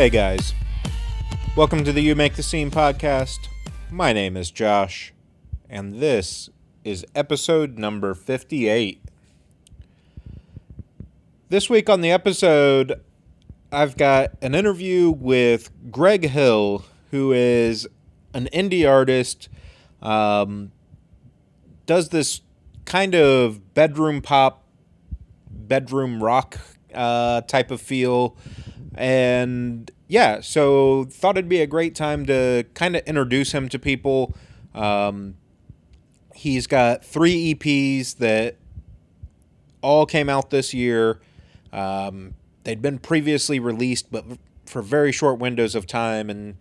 Hey guys, welcome to the You Make the Scene podcast. My name is Josh, and this is episode number 58. This week on the episode, I've got an interview with Greg Hill, who is an indie artist, um, does this kind of bedroom pop, bedroom rock uh, type of feel. And yeah, so thought it'd be a great time to kind of introduce him to people. Um, he's got three EPs that all came out this year. Um, they'd been previously released, but for very short windows of time. And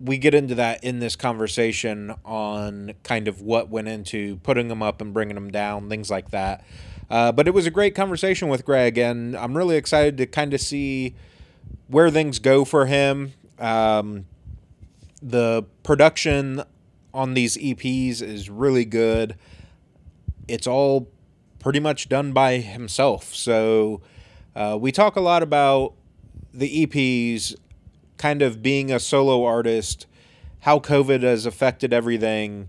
we get into that in this conversation on kind of what went into putting them up and bringing them down, things like that. Uh, but it was a great conversation with Greg, and I'm really excited to kind of see where things go for him. Um, the production on these EPs is really good. It's all pretty much done by himself. So uh, we talk a lot about the EPs, kind of being a solo artist, how COVID has affected everything.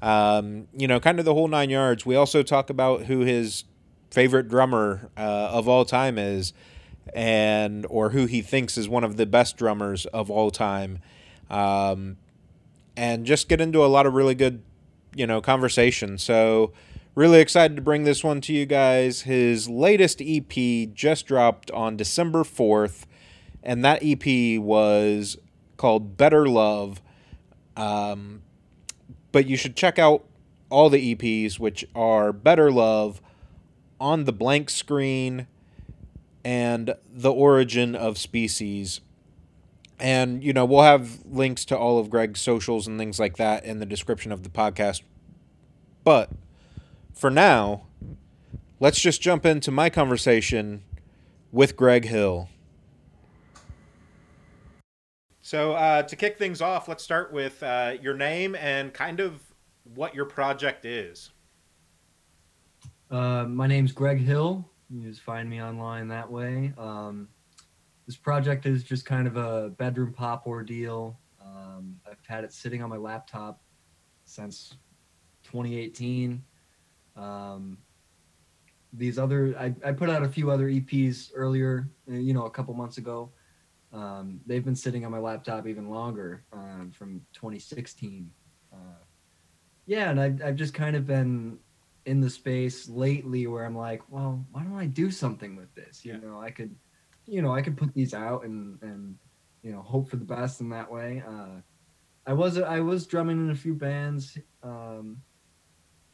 Um, you know, kind of the whole nine yards. We also talk about who his favorite drummer uh, of all time is, and or who he thinks is one of the best drummers of all time, um, and just get into a lot of really good, you know, conversation. So. Really excited to bring this one to you guys. His latest EP just dropped on December 4th, and that EP was called Better Love. Um, but you should check out all the EPs, which are Better Love, On the Blank Screen, and The Origin of Species. And, you know, we'll have links to all of Greg's socials and things like that in the description of the podcast. But for now, let's just jump into my conversation with Greg Hill. So, uh, to kick things off, let's start with uh, your name and kind of what your project is. Uh, my name's Greg Hill. You just find me online that way. Um, this project is just kind of a bedroom pop ordeal. Um, I've had it sitting on my laptop since 2018. Um, these other, I, I put out a few other EPs earlier, uh, you know, a couple months ago. Um, they've been sitting on my laptop even longer um, from 2016. Uh, yeah, and I've, I've just kind of been in the space lately where I'm like, well, why don't I do something with this? You Yeah. know, I could, you know, I could put these out and and you know hope for the best in that way. Uh, I was I was drumming in a few bands. Um,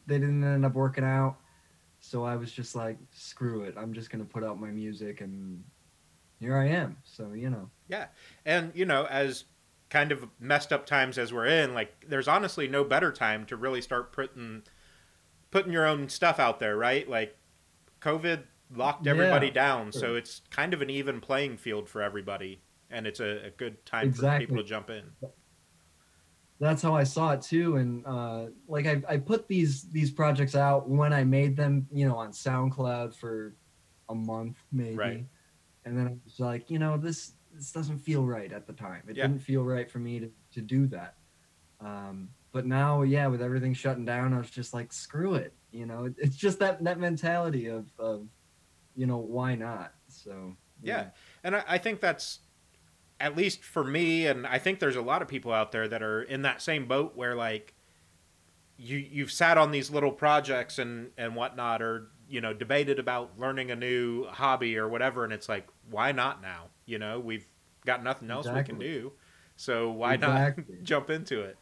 they didn't end up working out, so I was just like, screw it. I'm just gonna put out my music, and here I am. So you know, Yeah. And, you know, as kind of messed up times as we're in, like, there's honestly no better time to really start putting putting your own stuff out there, right? Like, COVID locked everybody Yeah, down, so it's kind of an even playing field for everybody, and it's a, a good time for people to jump in. that's how I saw it too. And uh, like I, I put these these projects out when I made them, you know, on SoundCloud for a month maybe, Right. and then I was like, you know, this this doesn't feel right at the time. It Yeah. didn't feel right for me to to do that. Um, but now, yeah, with everything shutting down, I was just like, screw it. You know, it, it's just that that mentality of of, you know, why not? So Yeah. And I, I think that's at least for me, and I think there's a lot of people out there that are in that same boat where like you you've sat on these little projects and and whatnot, or you know debated about learning a new hobby or whatever, and it's like why not now? You know we've got nothing else we can do, so why Exactly. not jump into it?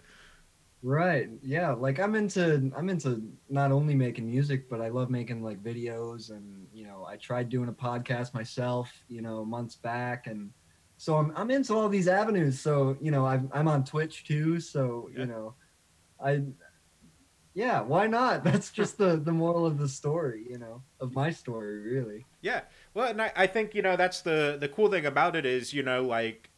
Right. Yeah. Like I'm into I'm into not only making music, but I love making like videos and you know, I tried doing a podcast myself, you know, months back and so I'm I'm into all these avenues. So, you know, I'm I'm on Twitch too, so, Yeah. you know, I yeah, why not? That's just the the moral of the story, you know, of my story really. Yeah. Well, and I, I think, you know, that's the the cool thing about it is, you know, like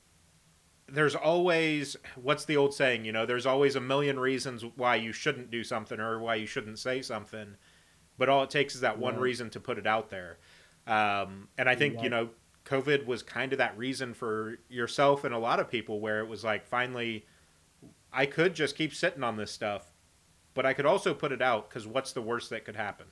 there's always what's the old saying, you know, there's always a million reasons why you shouldn't do something or why you shouldn't say something. But all it takes is that one Right. reason to put it out there. Um, and I think, you know, COVID was kind of that reason for yourself and a lot of people where it was like finally I could just keep sitting on this stuff, but I could also put it out because what's the worst that could happen?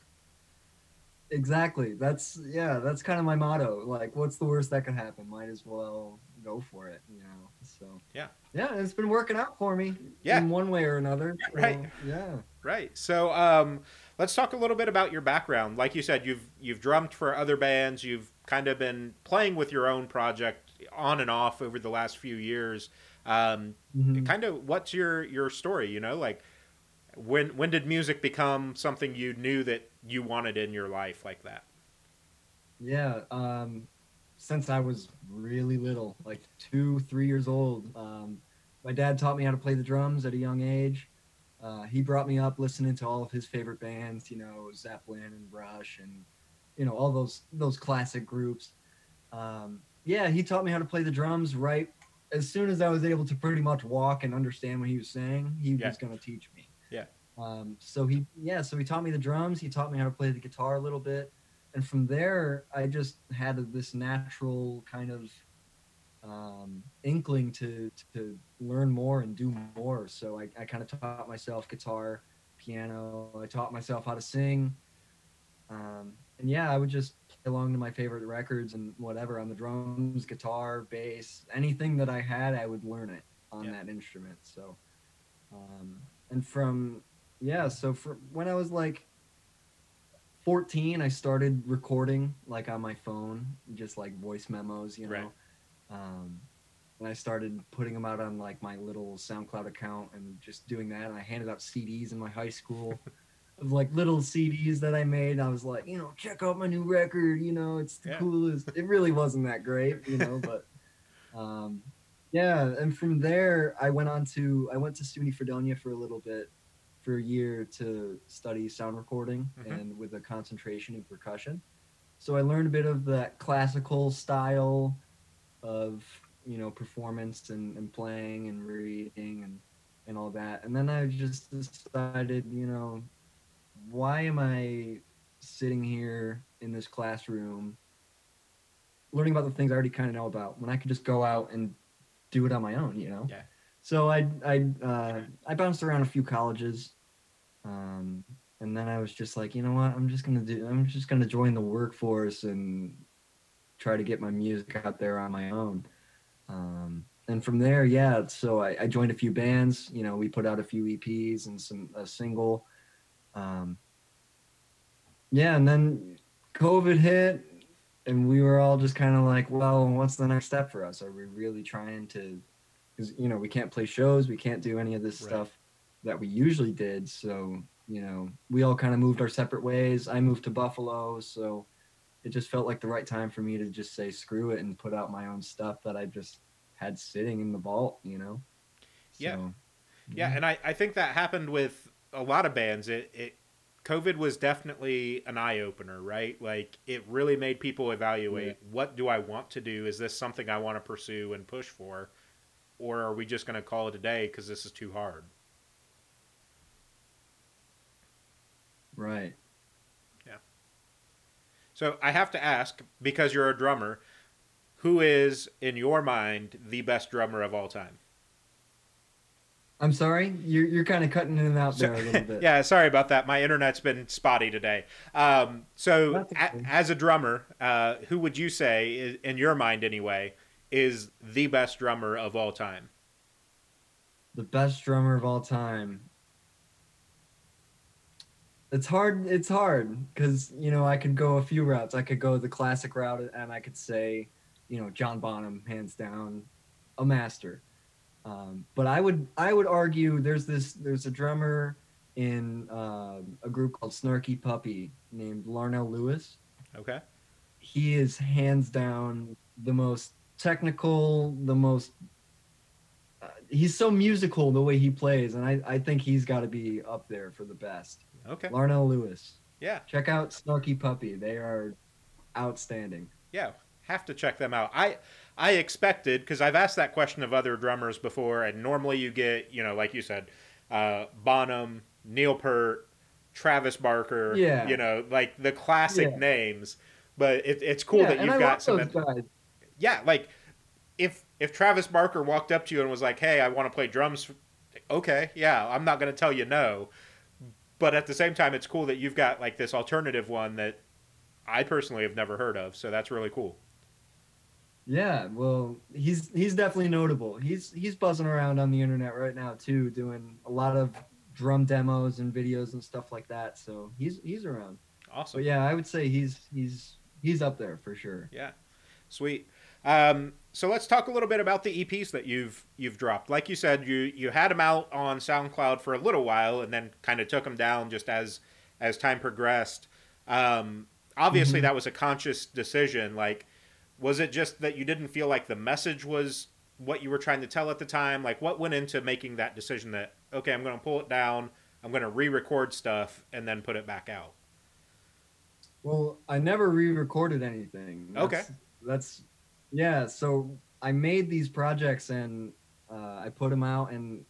Exactly. That's yeah. That's kind of my motto. Like, what's the worst that could happen? Might as well go for it. You know. So yeah, yeah. It's been working out for me. Yeah. In one way or another. So, right. Yeah. Right. So um, let's talk a little bit about your background. Like you said, you've you've drummed for other bands. You've kind of been playing with your own project on and off over the last few years. Um, mm-hmm. Kind of, what's your your story? You know, like when when did music become something you knew that you wanted in your life like that? Yeah, um, since I was really little, like two, three years old. Um, my dad taught me how to play the drums at a young age. Uh, he brought me up listening to all of his favorite bands, you know, Zeppelin and Rush, and you know all those those classic groups. Um, yeah, he taught me how to play the drums right as soon as I was able to pretty much walk and understand what he was saying. He yeah. was going to teach me. Yeah. Um, so he, yeah, so he taught me the drums. He taught me how to play the guitar a little bit, and from there, I just had this natural kind of um, inkling to to learn more and do more. So I, I kind of taught myself guitar, piano. I taught myself how to sing. Um, and yeah, I would just play along to my favorite records and whatever on the drums, guitar, bass, anything that I had, I would learn it on yeah. that instrument. So, um, and from yeah so for when i was like 14 i started recording like on my phone just like voice memos you know? Right. um, and i started putting them out on like my little soundcloud account and just doing that. And i handed out cds in my high school of like little cds that i made. I was like you know check out my new record you know it's the yeah. coolest. It really wasn't that great you know but um, yeah and from there i went on to i went to suny fredonia for a little bit for a year to study sound recording mm-hmm. and with a concentration in percussion. So I learned a bit of that classical style of you know performance and, and playing and reading and and all that. And then I just decided, you know, why am I sitting here in this classroom learning about the things I already kind of know about when I could just go out and do it on my own, you know? Yeah. So I I uh, I bounced around a few colleges, um, and then I was just like, you know what? I'm just gonna do. I'm just gonna join the workforce and try to get my music out there on my own. Um, and from there, yeah. So I, I, joined a few bands. You know, we put out a few EPs and some a single. Um, yeah, and then COVID hit, and we were all just kind of like, well, what's the next step for us? Are we really trying to? Because you know, we can't play shows, we can't do any of this right. stuff that we usually did. So, you know, we all kind of moved our separate ways. I moved to Buffalo, so it just felt like the right time for me to just say screw it and put out my own stuff that I just had sitting in the vault, you know. So, yeah. yeah. Yeah, and I I think that happened with a lot of bands. It it COVID was definitely an eye opener, right? Like it really made people evaluate yeah. what do I want to do? Is this something I want to pursue and push for? Or are we just going to call it a day because this is too hard? Right. Yeah. So I have to ask, because you're a drummer, who is, in your mind, the best drummer of all time? I'm sorry, you're you're kind of cutting in and out there a little bit. yeah, sorry about that. My internet's been spotty today. Um, so, a, as a drummer, uh, who would you say, in your mind anyway, is the best drummer of all time? The best drummer of all time it's hard it's hard because you know i could go a few routes. I could go the classic route and i could say you know john bonham hands down a master. Um, but i would i would argue there's this there's a drummer in uh, a group called snarky puppy named larnell lewis. Okay. He is hands down the most technical the most uh, he's so musical the way he plays and i, I think he's got to be up there for the best Okay. Larnell Lewis. Yeah. Check out Snarky Puppy. They are outstanding. Yeah, have to check them out. I I expected because I've asked that question of other drummers before, and normally you get you know like you said, uh, Bonham, Neil Peart, Travis Barker. Yeah. You know like the classic yeah. names. But it, it's cool yeah, that you've got some. Guys. yeah, like if if Travis Barker walked up to you and was like, "Hey, I want to play drums," okay, yeah, I'm not going to tell you no. But at the same time, it's cool that you've got like this alternative one that I personally have never heard of. So that's really cool. Yeah, well, he's he's definitely notable. He's he's buzzing around on the internet right now too, doing a lot of drum demos and videos and stuff like that. So he's he's around. Awesome. But yeah, I would say he's he's he's up there for sure. Yeah, sweet. Um, so let's talk a little bit about the EPs that you've you've dropped. Like you said, you you had them out on SoundCloud for a little while, and then kind of took them down just as as time progressed. Um, obviously, mm-hmm. that was a conscious decision. Like was it just that you didn't feel like the message was what you were trying to tell at the time? Like, what went into making that decision that, okay, I'm going to pull it down, I'm going to re record stuff, and then put it back out? Well, I never re recorded anything. That's, okay. That's, yeah. So I made these projects and uh, I put them out, and,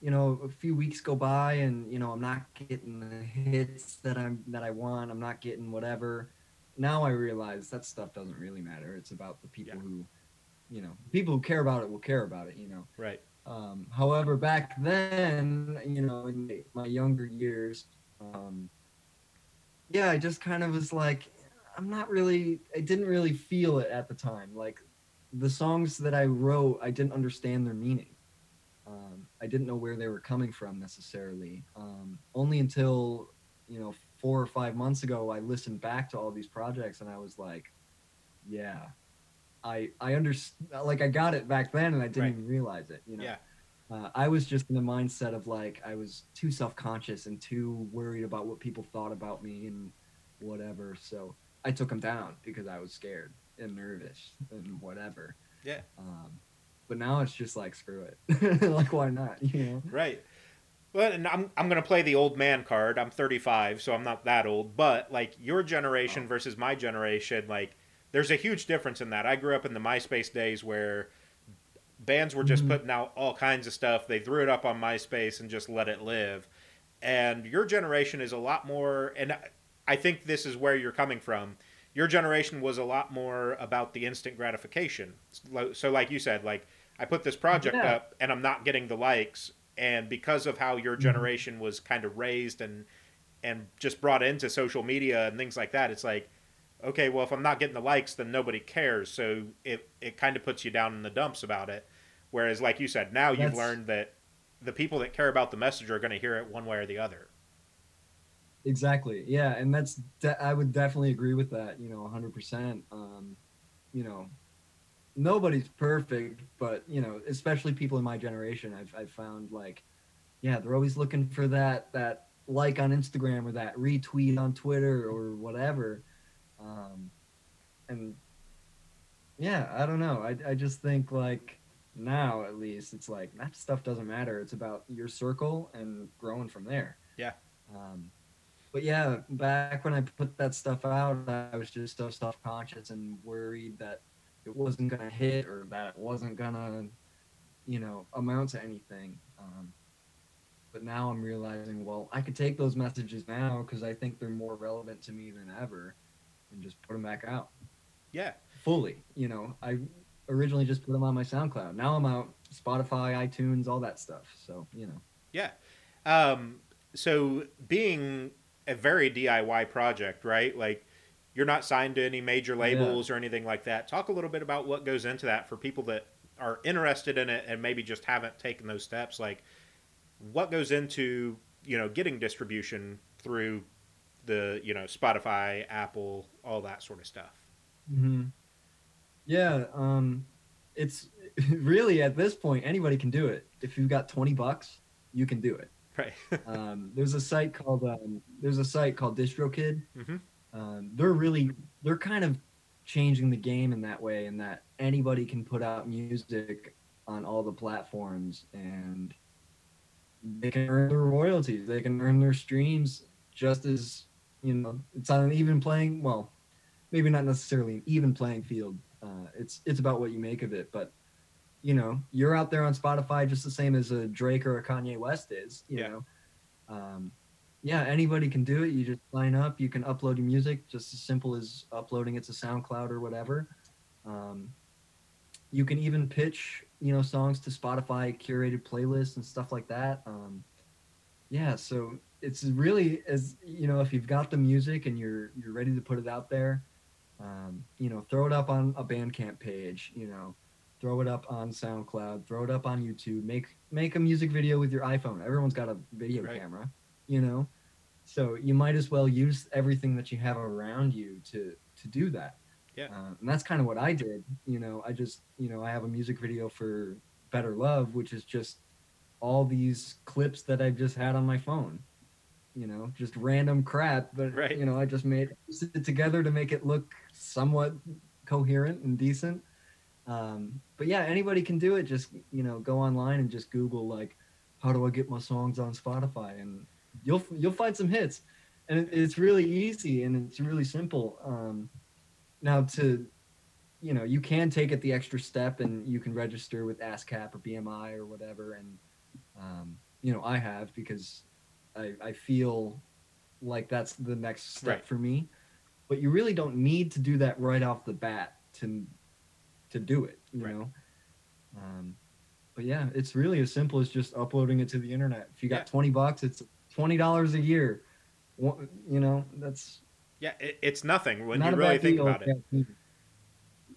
you know, a few weeks go by, and, you know, I'm not getting the hits that I'm, that I want. I'm not getting whatever now I realize that stuff doesn't really matter. It's about the people yeah. who, you know, people who care about it will care about it. You know. Right. Um, however, back then, you know, in my younger years, um, yeah, I just kind of was like, I'm not really. I didn't really feel it at the time. Like the songs that I wrote, I didn't understand their meaning. Um, I didn't know where they were coming from necessarily. Um, only until you know four or five months ago, I listened back to all these projects and I was like, yeah, I I understand. Like I got it back then and I didn't right. even realize it. You know. Yeah. Uh, I was just in the mindset of like I was too self conscious and too worried about what people thought about me and whatever. So I took them down because I was scared and nervous and whatever. Yeah. Um, but now it's just like screw it. like why not? You know. Right. But and I'm I'm gonna play the old man card. I'm 35, so I'm not that old. But like your generation oh. versus my generation, like there's a huge difference in that. I grew up in the MySpace days where bands were just mm-hmm. putting out all kinds of stuff. They threw it up on MySpace and just let it live. And your generation is a lot more, and I think this is where you're coming from. Your generation was a lot more about the instant gratification. So, like you said, like I put this project yeah. up and I'm not getting the likes, and because of how your mm-hmm. generation was kind of raised and and just brought into social media and things like that it's like okay well if i'm not getting the likes then nobody cares so it it kind of puts you down in the dumps about it whereas like you said now you've learned that the people that care about the message are going to hear it one way or the other exactly yeah and that's de- i would definitely agree with that you know 100% um you know nobody's perfect, but you know, especially people in my generation, I've I've found like, yeah, they're always looking for that that like on Instagram or that retweet on Twitter or whatever, um, and yeah, I don't know. I I just think like now at least it's like that stuff doesn't matter. It's about your circle and growing from there. Yeah. Um, but yeah, back when I put that stuff out, I was just so self conscious and worried that it wasn't gonna hit or that it wasn't gonna, you know, amount to anything. Um, but now I'm realizing, well, I could take those messages now because I think they're more relevant to me than ever, and just put them back out. Yeah, fully. You know, I originally just put them on my SoundCloud. Now I'm out Spotify, iTunes, all that stuff. So you know. Yeah. Um, so being a very DIY project, right? Like you're not signed to any major labels yeah. or anything like that. Talk a little bit about what goes into that for people that are interested in it and maybe just haven't taken those steps. Like, what goes into you know getting distribution through the you know Spotify, Apple, all that sort of stuff. Mm-hmm. Yeah, um, it's really at this point anybody can do it. If you've got twenty bucks, you can do it. Right. um, there's a site called um, there's a site called DistroKid. Mm-hmm um, they're really they're kind of changing the game in that way, in that anybody can put out music on all the platforms and they can earn their royalties. They can earn their streams just as you know. It's on an even playing. Well, maybe not necessarily an even playing field. Uh, it's it's about what you make of it, but you know, you're out there on Spotify just the same as a Drake or a Kanye West is. You yeah. know, um, yeah, anybody can do it. You just sign up. You can upload your music, just as simple as uploading it to SoundCloud or whatever. Um, you can even pitch, you know, songs to Spotify curated playlists and stuff like that. Um, yeah, so it's really as you know, if you've got the music and you're you're ready to put it out there, um, you know, throw it up on a Bandcamp page. You know, throw it up on SoundCloud, throw it up on YouTube. Make make a music video with your iPhone. Everyone's got a video right. camera. You know, so you might as well use everything that you have around you to to do that. Yeah. Uh, and that's kind of what I did. You know, I just, you know, I have a music video for Better Love, which is just all these clips that I've just had on my phone. You know, just random crap, but right. you know, I just made it together to make it look somewhat coherent and decent. Um, but yeah, anybody can do it. Just you know, go online and just Google like, how do I get my songs on Spotify, and you'll you'll find some hits. And it, it's really easy and it's really simple. Um, now to you know you can take it the extra step and you can register with ASCAP or BMI or whatever and um, you know I have because I, I feel like that's the next step right. for me but you really don't need to do that right off the bat to to do it you right. know um, but yeah it's really as simple as just uploading it to the internet if you got yeah. 20 bucks it's 20 dollars a year you know that's yeah, it, it's nothing when Not you really think about it.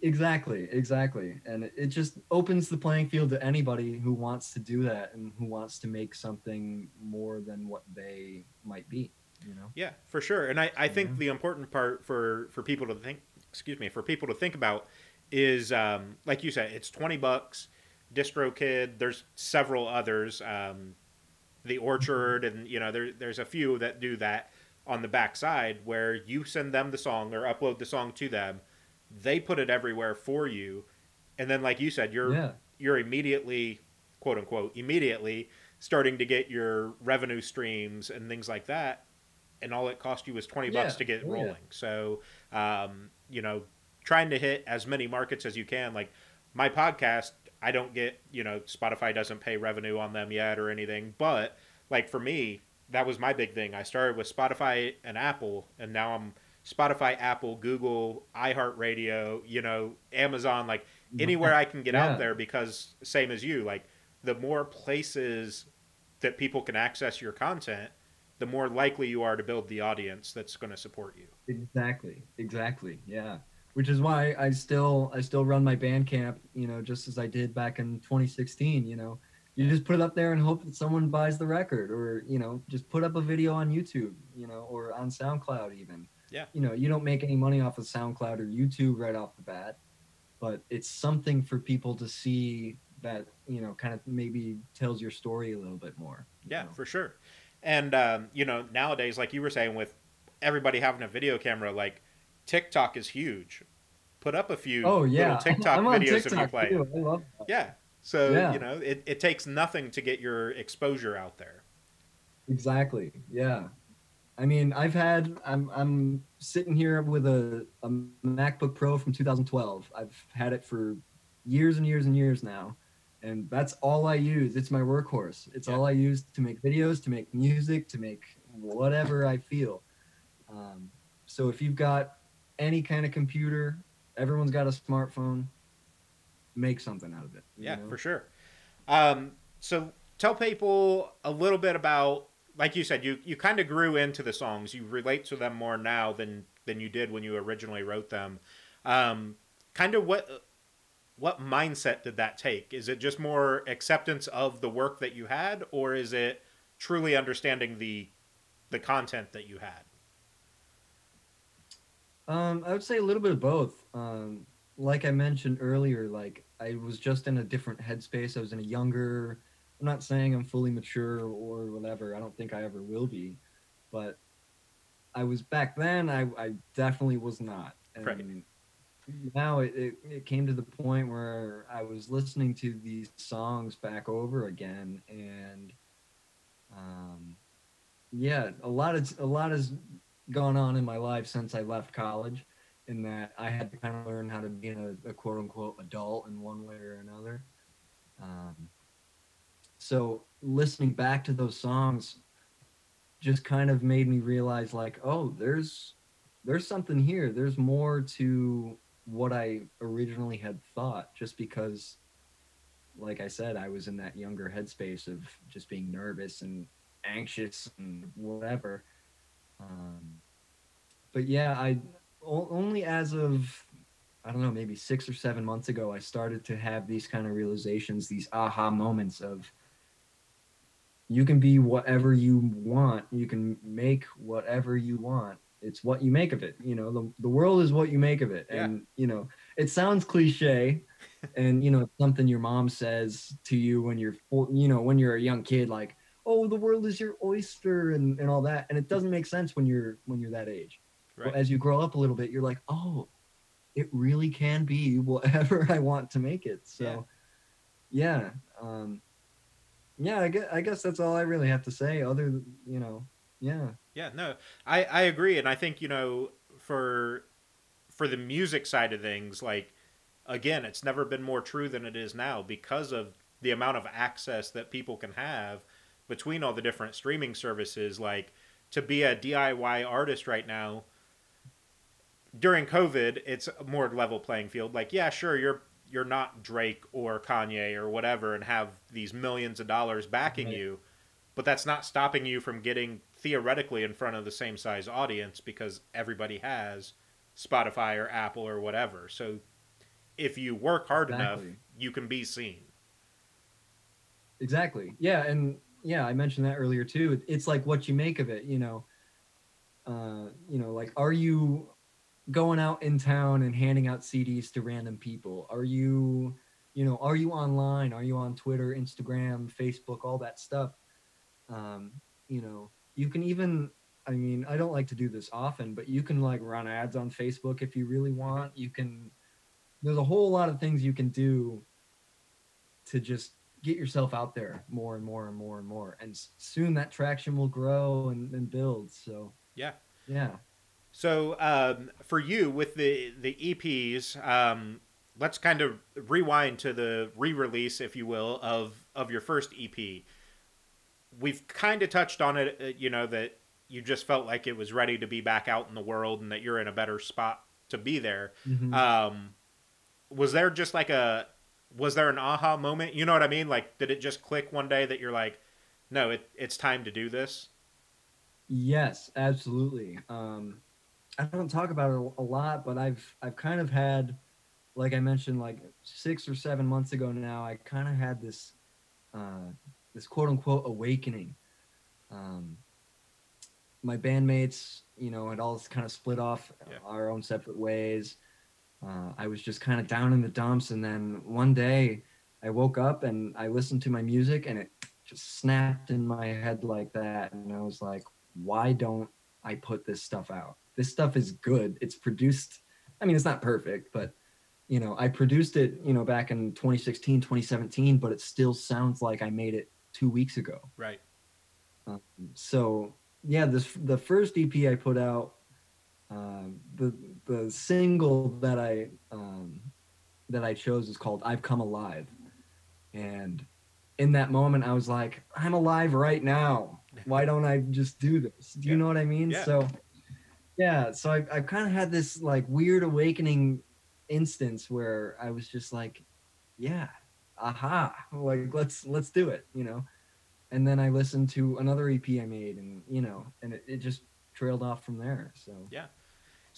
Exactly, exactly. And it just opens the playing field to anybody who wants to do that and who wants to make something more than what they might be, you know? Yeah, for sure. And I, I think the important part for, for people to think, excuse me, for people to think about is, um, like you said, it's 20 bucks, DistroKid, there's several others, um, the Orchard, and, you know, there, there's a few that do that on the backside where you send them the song or upload the song to them. They put it everywhere for you. And then like you said you're yeah. you're immediately quote unquote immediately starting to get your revenue streams and things like that. And all it cost you was 20 bucks to get oh, rolling. Yeah. so um, you know trying to hit as many markets as you can like my podcast i don't get you know spotify doesn't pay revenue on them yet or anything but like for me that was my big thing. I started with Spotify and Apple, and now I'm Spotify, Apple, Google, iHeartRadio, you know, Amazon, like mm-hmm. anywhere I can get yeah. out there because same as you, like the more places that people can access your content, the more likely you are to build the audience that's going to support you. Exactly. Exactly. Yeah. Which is why I still I still run my Bandcamp, you know, just as I did back in 2016, you know. You just put it up there and hope that someone buys the record or you know just put up a video on youtube you know or on soundcloud even. Yeah. You know you don't make any money off of soundcloud or youtube right off the bat but it's something for people to see that you know kind of maybe tells your story a little bit more yeah know? for sure. And um, you know nowadays like you were saying with everybody having a video camera like tiktok is huge put up a few oh, yeah. little tiktok videos TikTok of you playing yeah so, yeah. you know, it, it takes nothing to get your exposure out there. Exactly. Yeah. I mean, I've had I'm I'm sitting here with a, a MacBook Pro from 2012. I've had it for years and years and years now. And that's all I use. It's my workhorse. It's yeah. all I use to make videos, to make music, to make whatever I feel. Um, so if you've got any kind of computer, everyone's got a smartphone make something out of it. Yeah, know? for sure. Um, so tell people a little bit about, like you said, you you kind of grew into the songs. You relate to them more now than than you did when you originally wrote them. Um, kind of what what mindset did that take? Is it just more acceptance of the work that you had, or is it truly understanding the the content that you had? Um, I would say a little bit of both. Um, like I mentioned earlier, like I was just in a different headspace. I was in a younger. I'm not saying I'm fully mature or whatever. I don't think I ever will be, but I was back then. I, I definitely was not. And right. Now it, it, it came to the point where I was listening to these songs back over again, and um, yeah, a lot of a lot has gone on in my life since I left college in that I had to kind of learn how to be a, a quote unquote adult in one way or another. Um, so listening back to those songs just kind of made me realize like, oh, there's there's something here. There's more to what I originally had thought, just because, like I said, I was in that younger headspace of just being nervous and anxious and whatever. Um, but yeah, I only as of I don't know, maybe six or seven months ago, I started to have these kind of realizations, these aha moments of you can be whatever you want, you can make whatever you want. It's what you make of it. You know, the, the world is what you make of it. Yeah. And, you know, it sounds cliche and, you know, something your mom says to you when you're, you know, when you're a young kid, like, oh, the world is your oyster and, and all that. And it doesn't make sense when you're, when you're that age. Right. But as you grow up a little bit, you're like, oh, it really can be whatever I want to make it. So, yeah, yeah um, yeah, I guess, I guess that's all I really have to say. Other, you know, yeah. Yeah, no, I I agree, and I think you know for for the music side of things, like again, it's never been more true than it is now because of the amount of access that people can have between all the different streaming services. Like to be a DIY artist right now during COVID, it's a more level playing field. Like, yeah, sure, you're you're not Drake or Kanye or whatever and have these millions of dollars backing right. you, but that's not stopping you from getting theoretically in front of the same size audience because everybody has Spotify or Apple or whatever. So if you work hard exactly. enough, you can be seen. Exactly. Yeah, and yeah, I mentioned that earlier too. It's like what you make of it, you know. Uh, you know, like are you going out in town and handing out CDs to random people? Are you, you know, are you online? Are you on Twitter, Instagram, Facebook, all that stuff? Um, you know, you can even, I mean, I don't like to do this often, but you can like run ads on Facebook if you really want. You can, there's a whole lot of things you can do to just get yourself out there more and more and more and more. And soon that traction will grow and, and build. So, yeah. Yeah. So um, for you with the the EPs, um, let's kind of rewind to the re-release, if you will, of of your first EP. We've kind of touched on it, uh, you know, that you just felt like it was ready to be back out in the world, and that you're in a better spot to be there. Mm-hmm. Um, was there just like a was there an aha moment? You know what I mean? Like, did it just click one day that you're like, no, it, it's time to do this? Yes, absolutely. Um, I don't talk about it a lot, but I've I've kind of had, like I mentioned, like six or seven months ago now, I kind of had this, uh, this quote unquote awakening. Um, my bandmates, you know, had all kind of split off yeah. our own separate ways. Uh, I was just kind of down in the dumps, and then one day I woke up and I listened to my music, and it just snapped in my head like that, and I was like, why don't I put this stuff out? this stuff is good. It's produced. I mean, it's not perfect, but you know, I produced it, you know, back in 2016, 2017, but it still sounds like I made it two weeks ago. Right. Um, so yeah, this the first EP I put out, um, the the single that I um, that I chose is called "I've Come Alive," and in that moment, I was like, "I'm alive right now. Why don't I just do this?" Do you yeah. know what I mean? Yeah. So yeah so i i kind of had this like weird awakening instance where i was just like yeah aha like let's let's do it you know and then i listened to another ep i made and you know and it, it just trailed off from there so yeah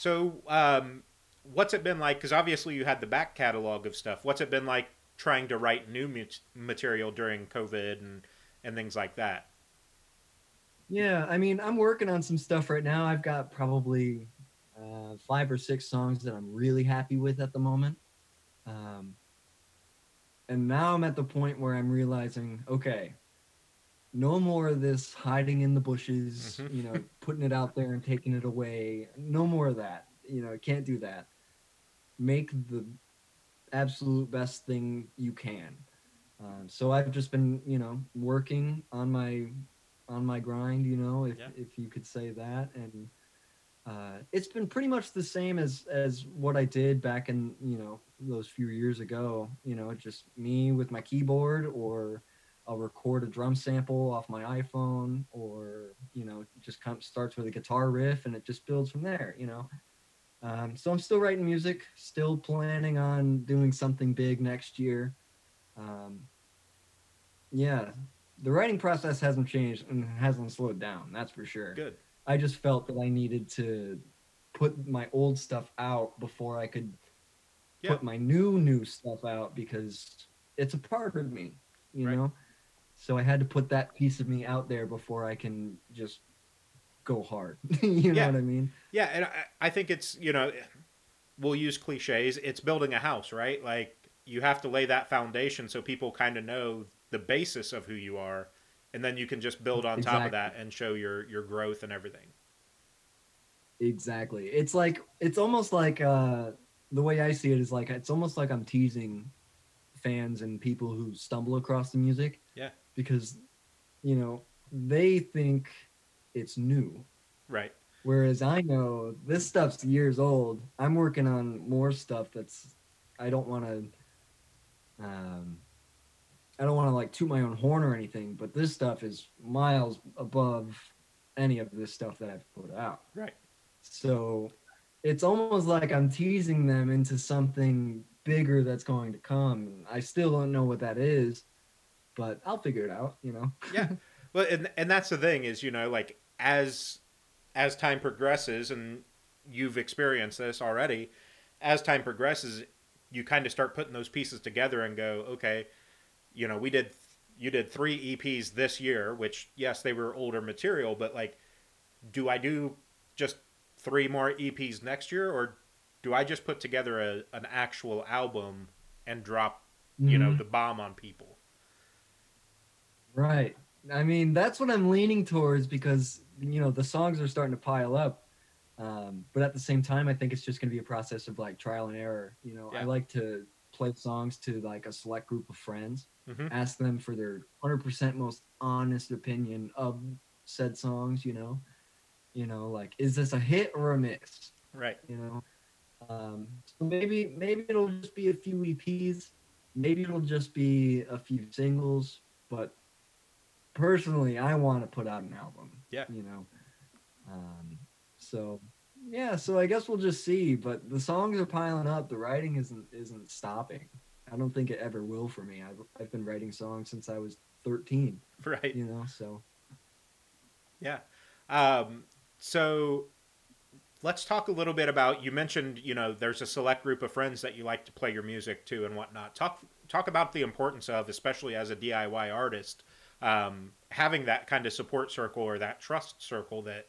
so um what's it been like because obviously you had the back catalog of stuff what's it been like trying to write new material during covid and and things like that yeah, I mean, I'm working on some stuff right now. I've got probably uh, five or six songs that I'm really happy with at the moment. Um, and now I'm at the point where I'm realizing, okay, no more of this hiding in the bushes, mm-hmm. you know, putting it out there and taking it away. No more of that. You know, can't do that. Make the absolute best thing you can. Um, so I've just been, you know, working on my on my grind, you know, if yeah. if you could say that. And uh, it's been pretty much the same as as what I did back in you know those few years ago. You know, just me with my keyboard, or I'll record a drum sample off my iPhone, or you know, just kind of starts with a guitar riff and it just builds from there. You know, Um, so I'm still writing music, still planning on doing something big next year. Um, yeah, the writing process hasn't changed and hasn't slowed down. That's for sure. Good. I just felt that I needed to put my old stuff out before I could Yeah. put my new new stuff out because it's a part of me, you Right. know. So I had to put that piece of me out there before I can just go hard. you know Yeah. what I mean? Yeah, and I, I think it's you know, we'll use cliches. It's building a house, right? Like you have to lay that foundation so people kind of know the basis of who you are, and then you can just build on top of that and show your your growth and everything. Exactly. It's like it's almost like uh the way I see it is like it's almost like I'm teasing fans and people who stumble across the music. Yeah. Because you know, they think it's new. Right. Whereas I know this stuff's years old. I'm working on more stuff that's I don't want to um I don't want to like toot my own horn or anything, but this stuff is miles above any of this stuff that I've put out. Right. So it's almost like I'm teasing them into something bigger that's going to come. I still don't know what that is, but I'll figure it out, you know. Yeah. Well, and and that's the thing is, you know, like as as time progresses, and you've experienced this already, as time progresses, you kind of start putting those pieces together and go, okay, you know, we did you did three EPs this year, which yes, they were older material, but like, do I do just three more EPs next year, or do I just put together a, an actual album and drop, you know, Mhm. the bomb on people? Right. I mean, that's what I'm leaning towards because you know the songs are starting to pile up. Um, but at the same time, I think it's just going to be a process of like trial and error. You know, I like to play songs to like a select group of friends, Mhm. ask them for their 100% most honest opinion of said songs. You know, you know, like is this a hit or a miss? Right. you know um so maybe maybe it'll just be a few eps maybe it'll just be a few singles but personally i want to put out an album. Yeah. you know? Um so yeah so i guess we'll just see but the songs are piling up. The writing isn't isn't stopping. I don't think it ever will for me. I've, I've been writing songs since i was 13 Right. you know so. Yeah. Um, so let's talk a little bit about you mentioned you know there's a select group of friends that you like to play your music to and whatnot. Talk talk about the importance of especially as a diy artist um, having that kind of support circle or that trust circle that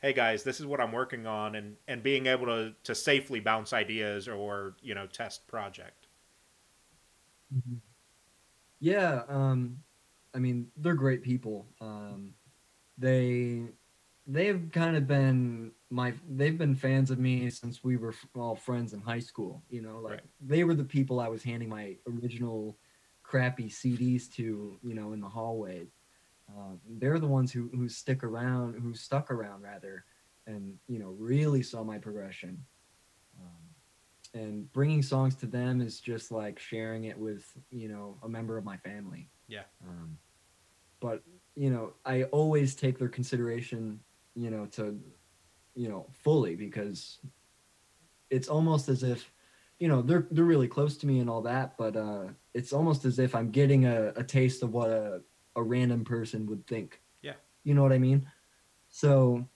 hey guys this is what i'm working on and and being able to to safely bounce ideas or you know test project Yeah, um, I mean they're great people. Um, they they've kind of been my they've been fans of me since we were all friends in high school. You know, like Right. they were the people I was handing my original crappy CDs to. You know, in the hallway. Um, they're the ones who who stick around, who stuck around rather, and you know really saw my progression. Um, and bringing songs to them is just like sharing it with you know a member of my family Yeah. um, but you know i always take their consideration you know to you know fully because it's almost as if you know they're they're really close to me and all that but uh it's almost as if i'm getting a, a taste of what a, a random person would think. Yeah. you know what i mean? So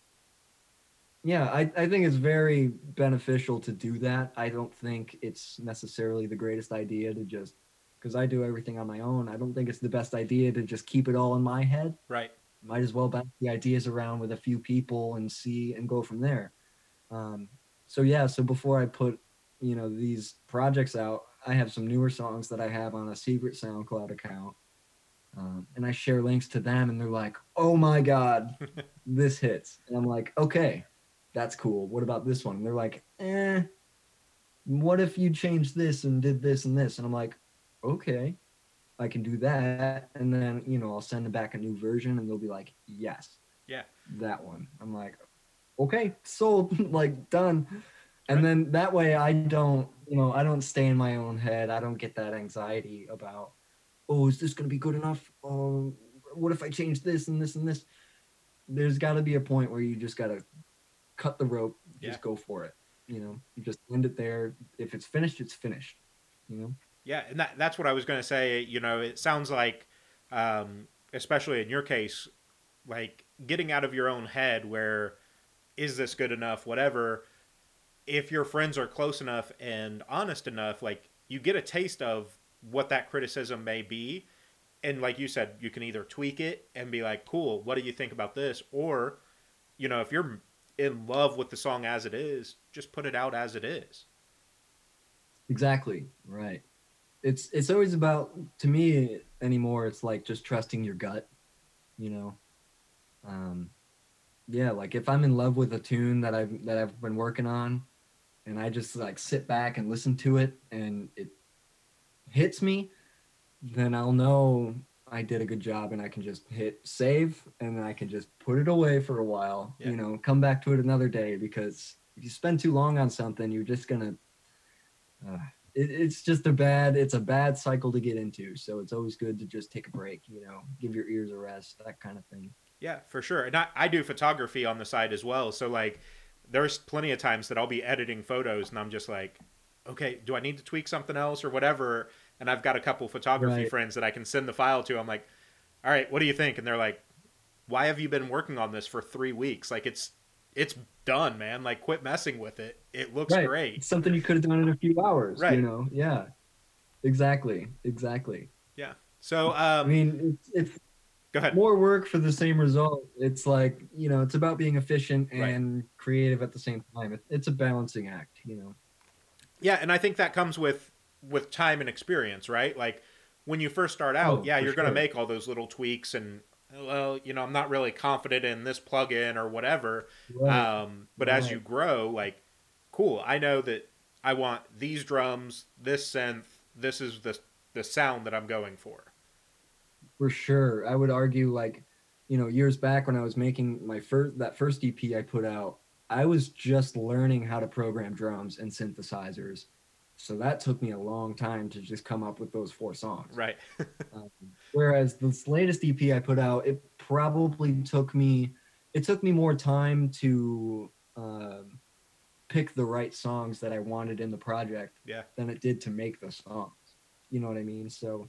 yeah I, I think it's very beneficial to do that. I don't think it's necessarily the greatest idea to just because i do everything on my own. I don't think it's the best idea to just keep it all in my head. Right. Might as well bounce the ideas around with a few people and see and go from there. Um, so yeah so before i put you know these projects out i have some newer songs that i have on a secret soundcloud account um, and i share links to them and they're like oh my god this hits and i'm like okay that's cool what about this one and they're like eh what if you changed this and did this and this and i'm like okay I can do that. And then, you know, I'll send them back a new version and they'll be like, yes, yeah that one. I'm like, okay, sold, like done. And then that way I don't, you know, I don't stay in my own head. I don't get that anxiety about, oh, is this going to be good enough? Oh, what if I change this and this and this? There's got to be a point where you just got to cut the rope, just Yeah. go for it. You know, you just end it there. If it's finished, it's finished. You know. Yeah, and that, that's what I was going to say. You know, it sounds like, um, especially in your case, like getting out of your own head where is this good enough, whatever. If your friends are close enough and honest enough, like you get a taste of what that criticism may be. And like you said, you can either tweak it and be like, cool, what do you think about this? Or, you know, if you're in love with the song as it is, just put it out as it is. Exactly. Right. It's it's always about to me anymore it's like just trusting your gut, you know. Um yeah, like if I'm in love with a tune that I've that I've been working on and I just like sit back and listen to it and it hits me, then I'll know I did a good job and I can just hit save and then I can just put it away for a while, yeah. you know, come back to it another day because if you spend too long on something, you're just going to, uh, it, it's just a bad, it's a bad cycle to get into. So it's always good to just take a break, you know, give your ears a rest, that kind of thing. Yeah, for sure. And I, I do photography on the side as well. So like there's plenty of times that I'll be editing photos and I'm just like, okay, do I need to tweak something else or whatever? And I've got a couple photography right. friends that I can send the file to. I'm like, all right, what do you think? And they're like, why have you been working on this for three weeks? Like it's it's done, man. Like quit messing with it. It looks right. great. It's something you could have done in a few hours. Right. You know? Yeah. Exactly. Exactly. Yeah. So um, I mean, it's, it's go ahead. More work for the same result. It's like you know, it's about being efficient and right. creative at the same time. it's a balancing act. You know. Yeah, and I think that comes with with time and experience, right? Like when you first start out, oh, yeah, you're sure. going to make all those little tweaks and well, you know, I'm not really confident in this plugin or whatever. Right. Um, but right. as you grow, like, cool, I know that I want these drums, this synth, this is the the sound that I'm going for. For sure, I would argue like, you know, years back when I was making my first that first EP I put out, I was just learning how to program drums and synthesizers. So that took me a long time to just come up with those four songs. Right. um, whereas this latest EP I put out, it probably took me, it took me more time to um, pick the right songs that I wanted in the project yeah. than it did to make the songs. You know what I mean? So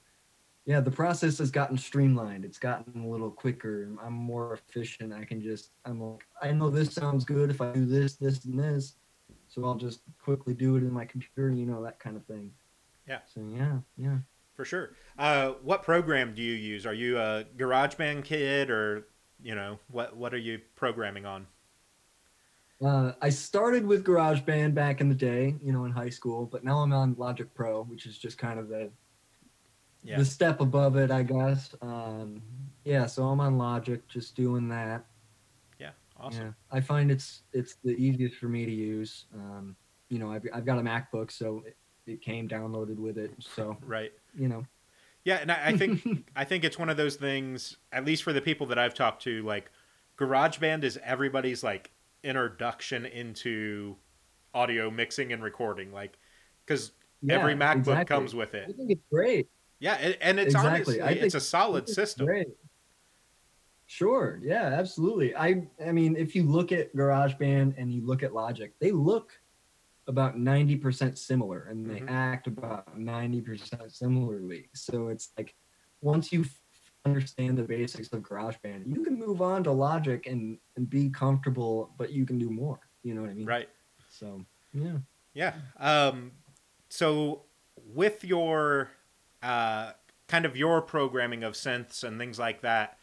yeah, the process has gotten streamlined. It's gotten a little quicker. I'm more efficient. I can just, I'm like, I know this sounds good if I do this, this, and this. So I'll just quickly do it in my computer, you know, that kind of thing. Yeah. So yeah, yeah. For sure. Uh, what program do you use? Are you a GarageBand kid or, you know, what, what are you programming on? Uh, I started with GarageBand back in the day, you know, in high school, but now I'm on Logic Pro, which is just kind of the yeah. the step above it, I guess. Um, yeah, so I'm on Logic, just doing that. Yeah, awesome. Yeah, I find it's it's the easiest for me to use. Um, you know, I've I've got a MacBook, so it, it came downloaded with it. So right, you know. Yeah, and I, I think I think it's one of those things. At least for the people that I've talked to, like GarageBand is everybody's like introduction into audio mixing and recording. Like, because yeah, every MacBook exactly. comes with it. I think it's great. Yeah, and it's exactly. honestly, it's a solid system. Great. Sure. Yeah, absolutely. I I mean, if you look at GarageBand and you look at Logic, they look about 90% similar and they mm-hmm. act about 90% similarly. So it's like once you understand the basics of GarageBand, you can move on to Logic and and be comfortable, but you can do more. You know what I mean? Right. So, yeah. Yeah. Um so with your uh, kind of your programming of synths and things like that,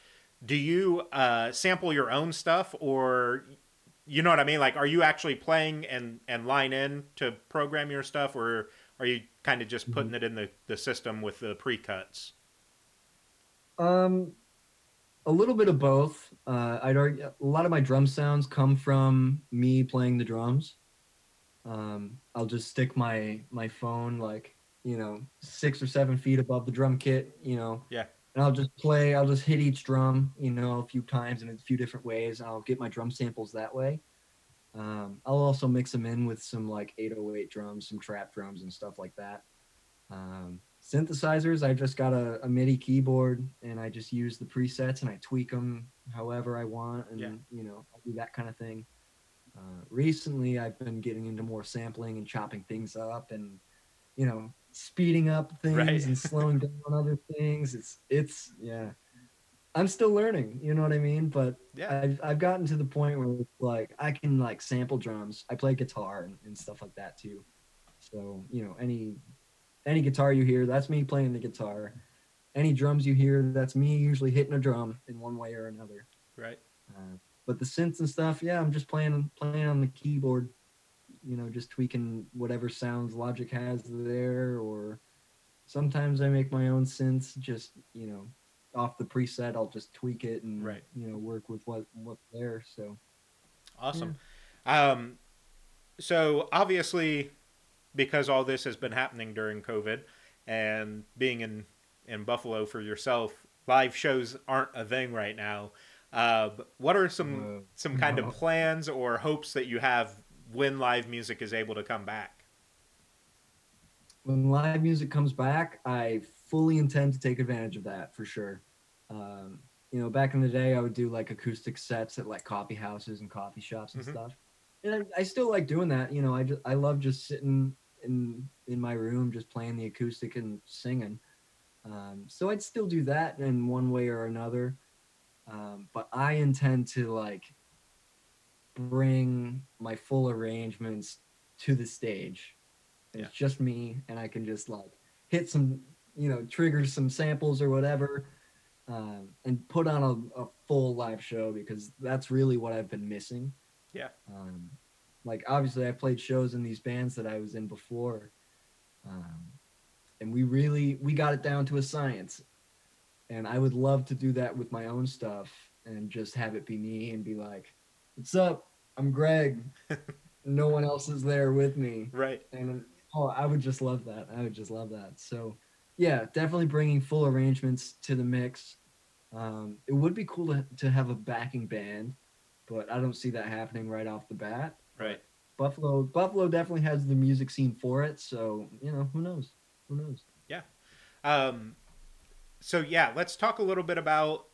do you uh, sample your own stuff or you know what I mean? Like, are you actually playing and and line in to program your stuff, or are you kind of just putting mm-hmm. it in the the system with the pre-cuts? Um, a little bit of both. Uh, I'd argue a lot of my drum sounds come from me playing the drums. Um, I'll just stick my my phone like you know, six or seven feet above the drum kit, you know. Yeah. And I'll just play, I'll just hit each drum, you know, a few times in a few different ways. I'll get my drum samples that way. Um, I'll also mix them in with some like 808 drums, some trap drums and stuff like that. Um, synthesizers, I just got a, a, MIDI keyboard and I just use the presets and I tweak them however I want. And, yeah. you know, I do that kind of thing. Uh, recently, I've been getting into more sampling and chopping things up, and you know, speeding up things Right. and slowing down other things. It's it's yeah. I'm still learning, you know what I mean? But Yeah. I've I've gotten to the point where it's like I can like sample drums. I play guitar and, and stuff like that too. So, you know, any any guitar you hear, that's me playing the guitar. Any drums you hear, that's me usually hitting a drum in one way or another. Right. Uh, but the synths and stuff, yeah, I'm just playing playing on the keyboard, you know, just tweaking whatever sounds Logic has there, or sometimes I make my own synths, just you know, off the preset. I'll just tweak it and Right. you know work with what what's there. So Awesome. Um, so obviously, because all this has been happening during COVID and being in in Buffalo for yourself, live shows aren't a thing right now. Uh, what are some uh, some kind no. of plans or hopes that you have when live music is able to come back? when live music comes back, I fully intend to take advantage of that for sure. Um, you know, back in the day, I would do like acoustic sets at like coffee houses and coffee shops and Mhm. stuff. And I, I still like doing that. You know, I just I love just sitting in in my room, just playing the acoustic and singing. Um, so I'd still do that in one way or another. Um, but I intend to like bring my full arrangements to the stage. And It's just me, and I can just like hit some, you know, trigger some samples or whatever, um, and put on a, a full live show because that's really what I've been missing. Yeah. Um, like obviously, I played shows in these bands that I was in before, um, and we really we got it down to a science. And I would love to do that with my own stuff and just have it be me and be like, "What's up? I'm Greg. no one else is there with me." Right. and oh i would just love that i would just love that so yeah definitely bringing full arrangements to the mix um, it would be cool to, to have a backing band but i don't see that happening right off the bat Right. buffalo buffalo definitely has the music scene for it so you know who knows who knows Yeah. Um, so yeah, let's talk a little bit about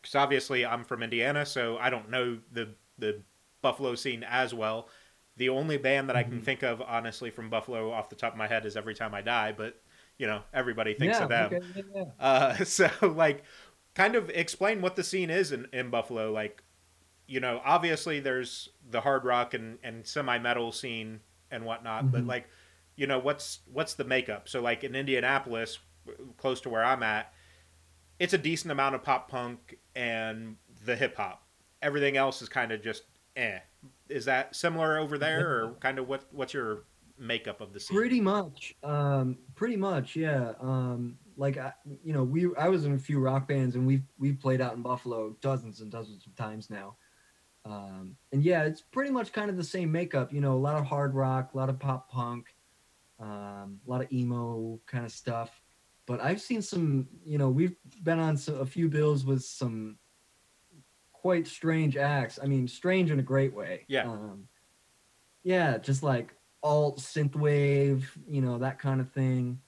because obviously I'm from Indiana, so I don't know the the Buffalo scene as well. The only band that I can Mhm. think of, honestly, from Buffalo off the top of my head is Every Time I Die, but you know everybody thinks yeah, of them. okay, yeah, yeah. Uh, so like, kind of explain what the scene is in, in Buffalo. Like, you know, obviously there's the hard rock and, and semi metal scene and whatnot, but Mhm. like, you know, what's what's the makeup? So like in Indianapolis, close to where I'm at, it's a decent amount of pop punk and the hip hop. Everything else is kind of just eh. Is that similar over there, or kind of what what's your makeup of the scene? Pretty much. Um, pretty much, yeah. Um, like I, you know, we I was in a few rock bands and we've we've played out in Buffalo dozens and dozens of times now. Um, and yeah, it's pretty much kind of the same makeup. You know, a lot of hard rock, a lot of pop punk, um, a lot of emo kind of stuff. But I've seen some. You know, we've been on a few bills with some quite strange acts. I mean, strange in a great way. Yeah. Um, yeah, just like alt synthwave, you know, that kind of thing.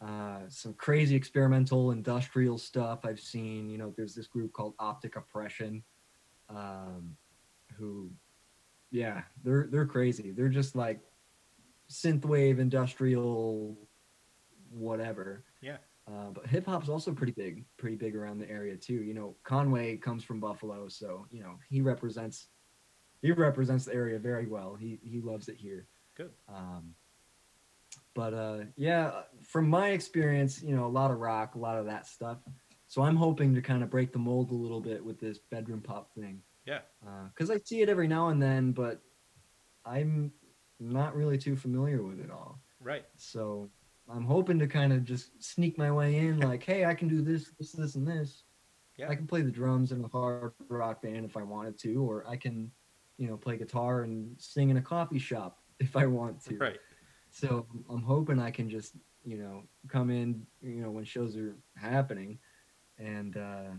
Uh, some crazy experimental industrial stuff I've seen. You know, there's this group called Optic Oppression, um, who, yeah, they're they're crazy. They're just like synthwave industrial, whatever. Yeah. Uh, but hip hop's also pretty big, pretty big around the area too. You know, Conway comes from Buffalo, so you know he represents he represents the area very well. He he loves it here. Good. Um, but uh, yeah, from my experience, you know, a lot of rock, a lot of that stuff. So I'm hoping to kind of break the mold a little bit with this bedroom pop thing. Yeah. Because I see it every now and then, but I'm not really too familiar with it all. Right. So I'm hoping to kind of just sneak my way in, like, hey, I can do this, this, this, and this. Yeah. I can play the drums in a hard rock band if I wanted to, or I can, you know, play guitar and sing in a coffee shop if I want to. Right. So I'm hoping I can just, you know, come in, you know, when shows are happening and uh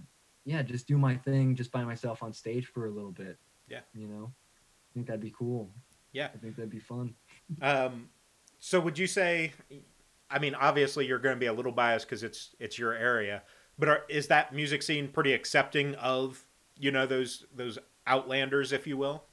yeah, just do my thing just by myself on stage for a little bit. Yeah. You know. I think that'd be cool. Yeah. I think that'd be fun. Um, so would you say? I mean, obviously you're going to be a little biased because it's it's your area, but are, is that music scene pretty accepting of you know those those outlanders, if you will?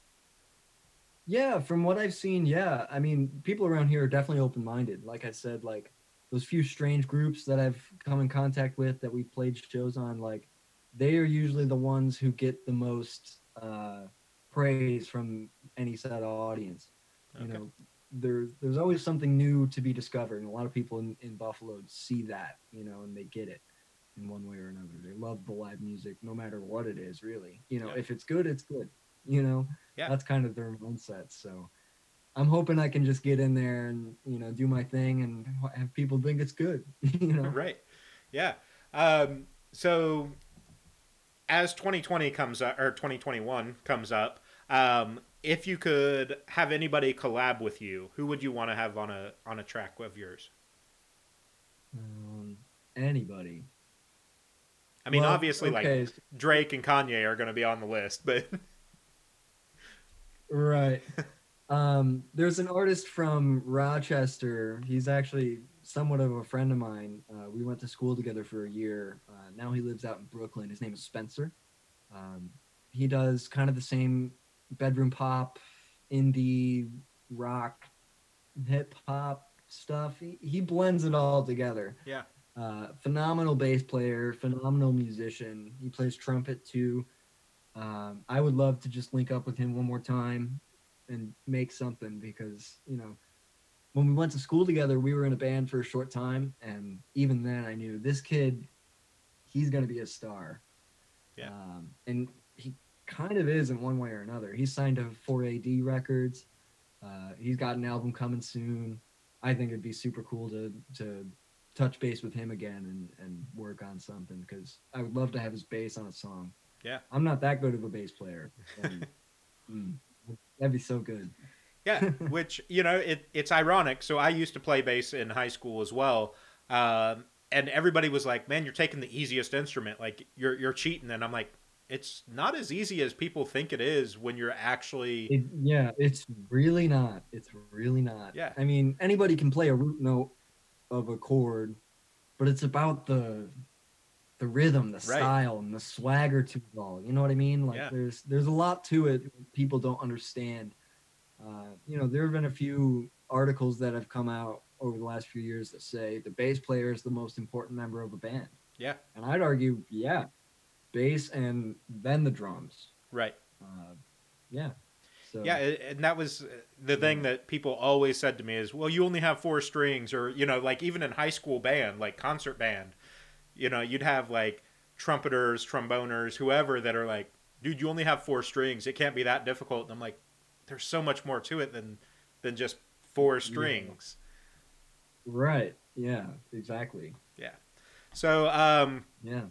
Yeah, from what I've seen, yeah. I mean, people around here are definitely open minded. Like I said, like those few strange groups that I've come in contact with that we played shows on, like they are usually the ones who get the most uh, praise from any set of audience. Okay. You know, there's there's always something new to be discovered, and a lot of people in, in Buffalo see that, you know, and they get it in one way or another. They love the live music, no matter what it is, really. You know, yeah. if it's good, it's good. You know, yeah. that's kind of their mindset. So I'm hoping I can just get in there and you know do my thing and have people think it's good. you know, right? Yeah. Um, so as 2020 comes up or 2021 comes up, um, if you could have anybody collab with you, who would you want to have on a on a track of yours? Um, anybody. I mean, well, obviously, okay. like Drake and Kanye are going to be on the list, but right. Um, there's an artist from Rochester. He's actually somewhat of a friend of mine. Uh, we went to school together for a year. Uh, now he lives out in Brooklyn. His name is Spencer. Um, he does kind of the same bedroom pop, indie, rock, hip hop stuff. He, he blends it all together. Yeah. Uh, phenomenal bass player, phenomenal musician. He plays trumpet too. Um, I would love to just link up with him one more time and make something because you know when we went to school together we were in a band for a short time and even then i knew this kid he's going to be a star yeah um, and kind of is in one way or another he's signed to 4ad records uh, he's got an album coming soon i think it'd be super cool to to touch base with him again and and work on something because i would love to have his bass on a song yeah i'm not that good of a bass player and, mm, That'd be so good. yeah, which you know it it's ironic. So I used to play bass in high school as well, um, and everybody was like, "Man, you're taking the easiest instrument. Like you're you're cheating." And I'm like, "It's not as easy as people think it is when you're actually." It, yeah, it's really not. It's really not. Yeah. I mean, anybody can play a root note of a chord, but it's about the the rhythm, the right. style, and the swagger to it all. You know what I mean? Like yeah. there's there's a lot to it people don't understand. Uh, you know, there have been a few articles that have come out over the last few years that say the bass player is the most important member of a band. Yeah. And I'd argue, yeah, bass and then the drums. Right. Uh, yeah. So, yeah, and that was the thing that people always said to me is, well, you only have four strings, or you know, like even in high school band, like concert band, you know, you'd have like trumpeters, tromboners, whoever that are like, dude, you only have four strings. It can't be that difficult. And I'm like, there's so much more to it than than just four strings. Yeah. Right. Yeah. Exactly. Yeah. So um, yeah.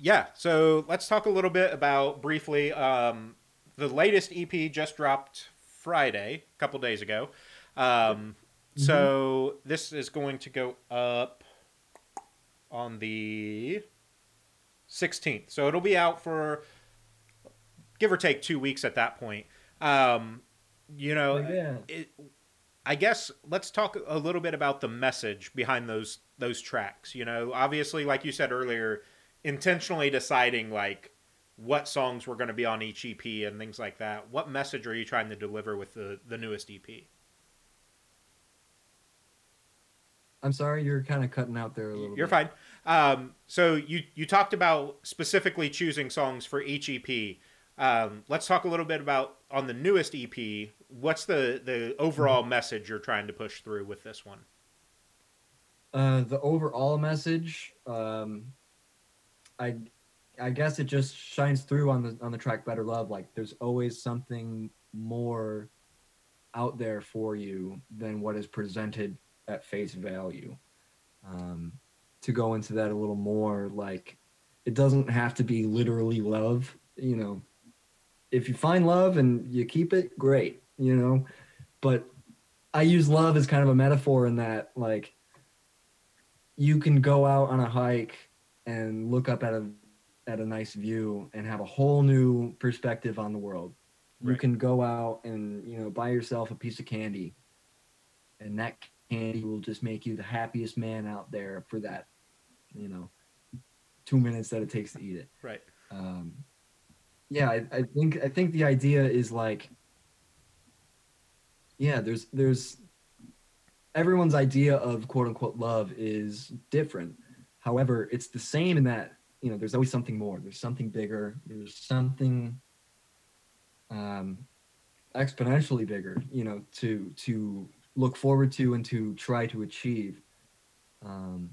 Yeah. So let's talk a little bit about briefly. Um, the latest EP just dropped Friday, a couple days ago. Um, mm-hmm. So this is going to go up on the 16th. So it'll be out for give or take two weeks at that point. Um, you know, yeah. it, I guess let's talk a little bit about the message behind those those tracks. You know, obviously, like you said earlier, intentionally deciding like what songs were going to be on each EP and things like that. What message are you trying to deliver with the the newest EP? I'm sorry, you're kind of cutting out there a little. You're bit. fine. Um, so you you talked about specifically choosing songs for each EP. Um, let's talk a little bit about on the newest EP. What's the the overall mm-hmm. message you're trying to push through with this one? Uh, the overall message, um, I I guess it just shines through on the on the track "Better Love." Like, there's always something more out there for you than what is presented at face value. Um, to go into that a little more, like, it doesn't have to be literally love. You know, if you find love and you keep it, great, you know. But I use love as kind of a metaphor in that, like, you can go out on a hike and look up at a at a nice view and have a whole new perspective on the world. Right. You can go out and you know buy yourself a piece of candy, and that candy will just make you the happiest man out there for that, you know, two minutes that it takes to eat it. Right. Um, yeah, I, I think I think the idea is like yeah, there's there's everyone's idea of quote unquote love is different. However, it's the same in that you know there's always something more. There's something bigger. There's something um, exponentially bigger. You know, to to look forward to and to try to achieve. Um,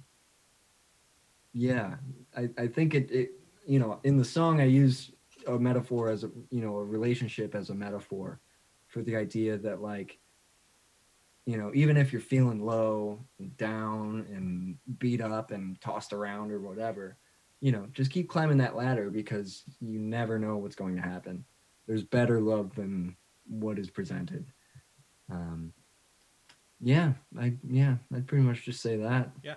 yeah, I, I think it, it you know in the song I use a metaphor as a you know a relationship as a metaphor for the idea that like you know even if you're feeling low and down and beat up and tossed around or whatever you know just keep climbing that ladder because you never know what's going to happen. There's better love than what is presented. Um yeah i yeah i'd pretty much just say that. Yeah.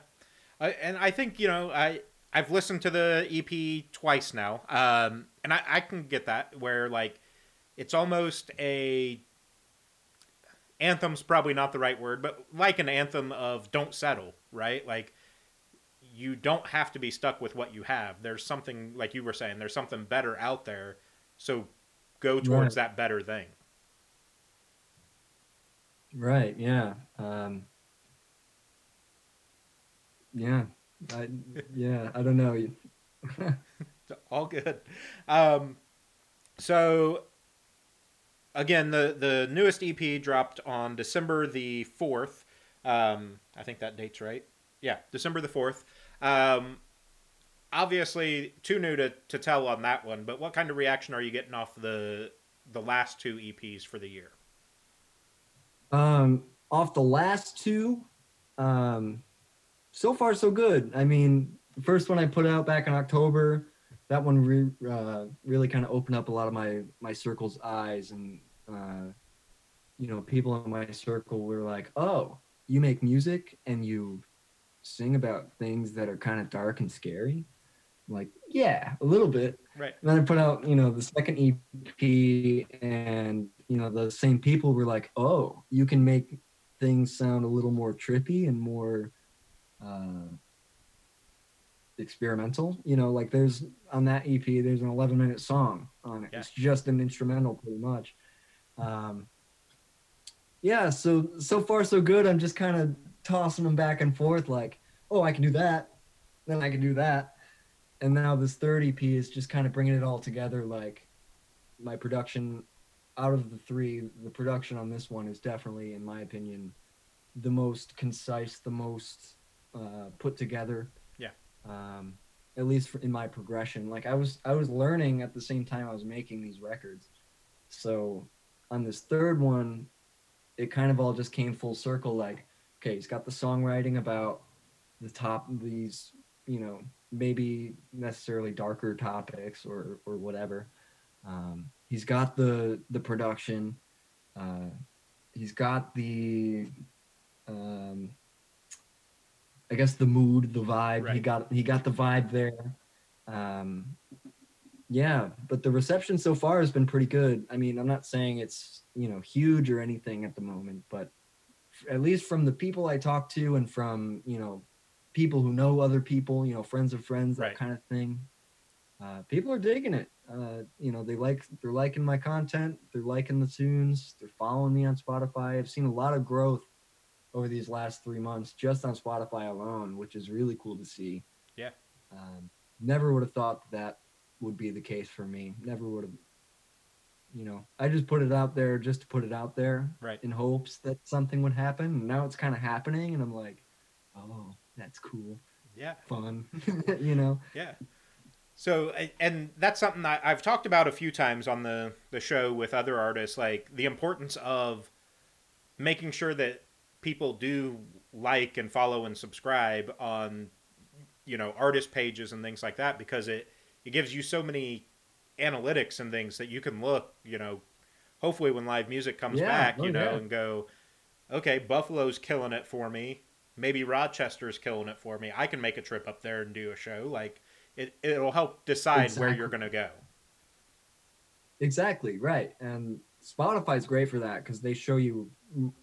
I, and i think you know i i've listened to the ep twice now. Um and i i can get that where like it's almost a anthem's probably not the right word but like an anthem of don't settle right? Like you don't have to be stuck with what you have. There's something like you were saying there's something better out there. So go towards right. that better thing. Right yeah um yeah i yeah i don't know. All good. Um so again, the the newest EP dropped on December the fourth. Um, I think that date's right. Yeah, December the fourth. Um, obviously, too new to, to tell on that one. But what kind of reaction are you getting off the the last two EPs for the year? Um, off the last two, um, so far so good. I mean, the first one I put out back in October that one re- uh, really kind of opened up a lot of my my circle's eyes and uh, you know people in my circle were like oh you make music and you sing about things that are kind of dark and scary? I'm like yeah a little bit. Right. And then i put out you know the second ep and you know the same people were like oh you can make things sound a little more trippy and more uh, experimental. You know, like there's on that EP, there's an 11 minute song on it. Yeah. It's just an instrumental, pretty much. Um, yeah, so so far so good. I'm just kind of tossing them back and forth, like, oh, I can do that, then I can do that, and now this third EP is just kind of bringing it all together. Like, my production, out of the three, the production on this one is definitely, in my opinion, the most concise, the most uh, put together um, at least in my progression. Like I was I was learning at the same time I was making these records. So on this third one, it kind of all just came full circle. Like, okay, he's got the songwriting about the top these, you know, maybe necessarily darker topics or or whatever. Um, he's got the the production. Uh, he's got the um, I guess the mood, the vibe. Right. He got he got the vibe there. Um, yeah, but the reception so far has been pretty good. I mean, I'm not saying it's you know huge or anything at the moment, but at least from the people I talk to and from you know people who know other people, you know, friends of friends, that right. kind of thing. Uh, people are digging it. Uh, you know, they like they're liking my content. They're liking the tunes. They're following me on Spotify. I've seen a lot of growth over these last three months just on Spotify alone, which is really cool to see. Yeah. Um, never would have thought that would be the case for me. Never would have. You know, I just put it out there just to put it out there, right? In hopes that something would happen. And now it's kind of happening, and I'm like, oh, that's cool. Yeah. Fun. you know. Yeah. So, and that's something that I've talked about a few times on the the show with other artists, like the importance of making sure that people do like and follow and subscribe on you know artist pages and things like that because it it gives you so many analytics and things that you can look you know hopefully when live music comes yeah, back oh, you know yeah. and go okay buffalo's killing it for me. Maybe rochester's killing it for me. I can make a trip up there and do a show. Like it, it'll help decide exactly. where you're going to go. Exactly right. And spotify's great for that because they show you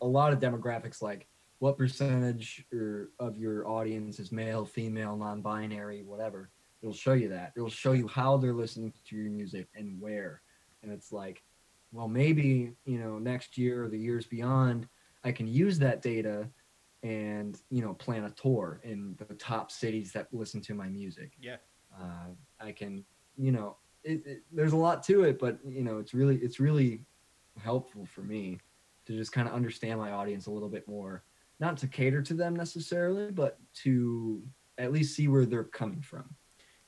a lot of demographics like what percentage or of your audience is male, female, non-binary, whatever. It'll show you that. It'll show you how they're listening to your music and where. And it's like, well, maybe, you know, next year or the years beyond, I can use that data and, you know, plan a tour in the top cities that listen to my music. Yeah. Uh, I can, you know, it, it, there's a lot to it, but, you know, it's really, it's really helpful for me to just kind of understand my audience a little bit more. Not to cater to them necessarily, but to at least see where they're coming from.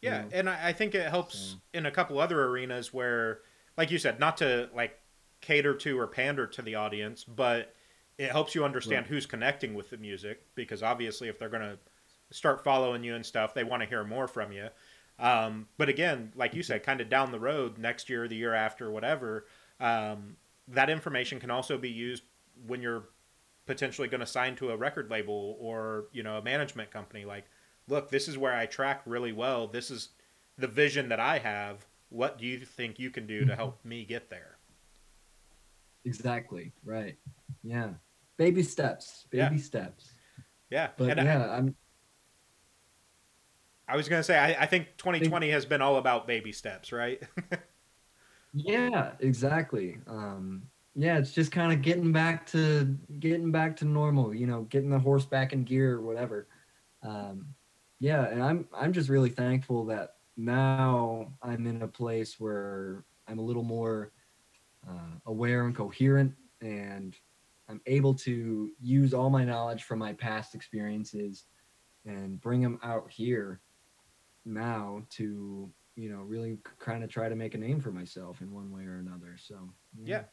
Yeah, and I, I think it helps so. in a couple other arenas where, like you said, not to like cater to or pander to the audience, but it helps you understand right. who's connecting with the music because obviously if they're going to start following you and stuff, they want to hear more from you. Um, but again, like you said, kind of down the road, next year, the year after, whatever, um, that information can also be used when you're potentially going to sign to a record label or you know a management company. Like, look, this is where I track really well. This is the vision that I have. What do you think you can do to mm-hmm. help me get there? Exactly. Right. Yeah. Baby steps. Baby yeah. steps. Yeah. But and yeah, I, I'm. I was gonna say I, I think 2020 has been all about baby steps, right? yeah, exactly. Um, yeah, it's just kind of getting back to getting back to normal. You know, getting the horse back in gear or whatever. Um, yeah, and I'm I'm just really thankful that now I'm in a place where I'm a little more uh, aware and coherent, and I'm able to use all my knowledge from my past experiences and bring them out here now to you know really kind of try to make a name for myself in one way or another. So yeah. yeah.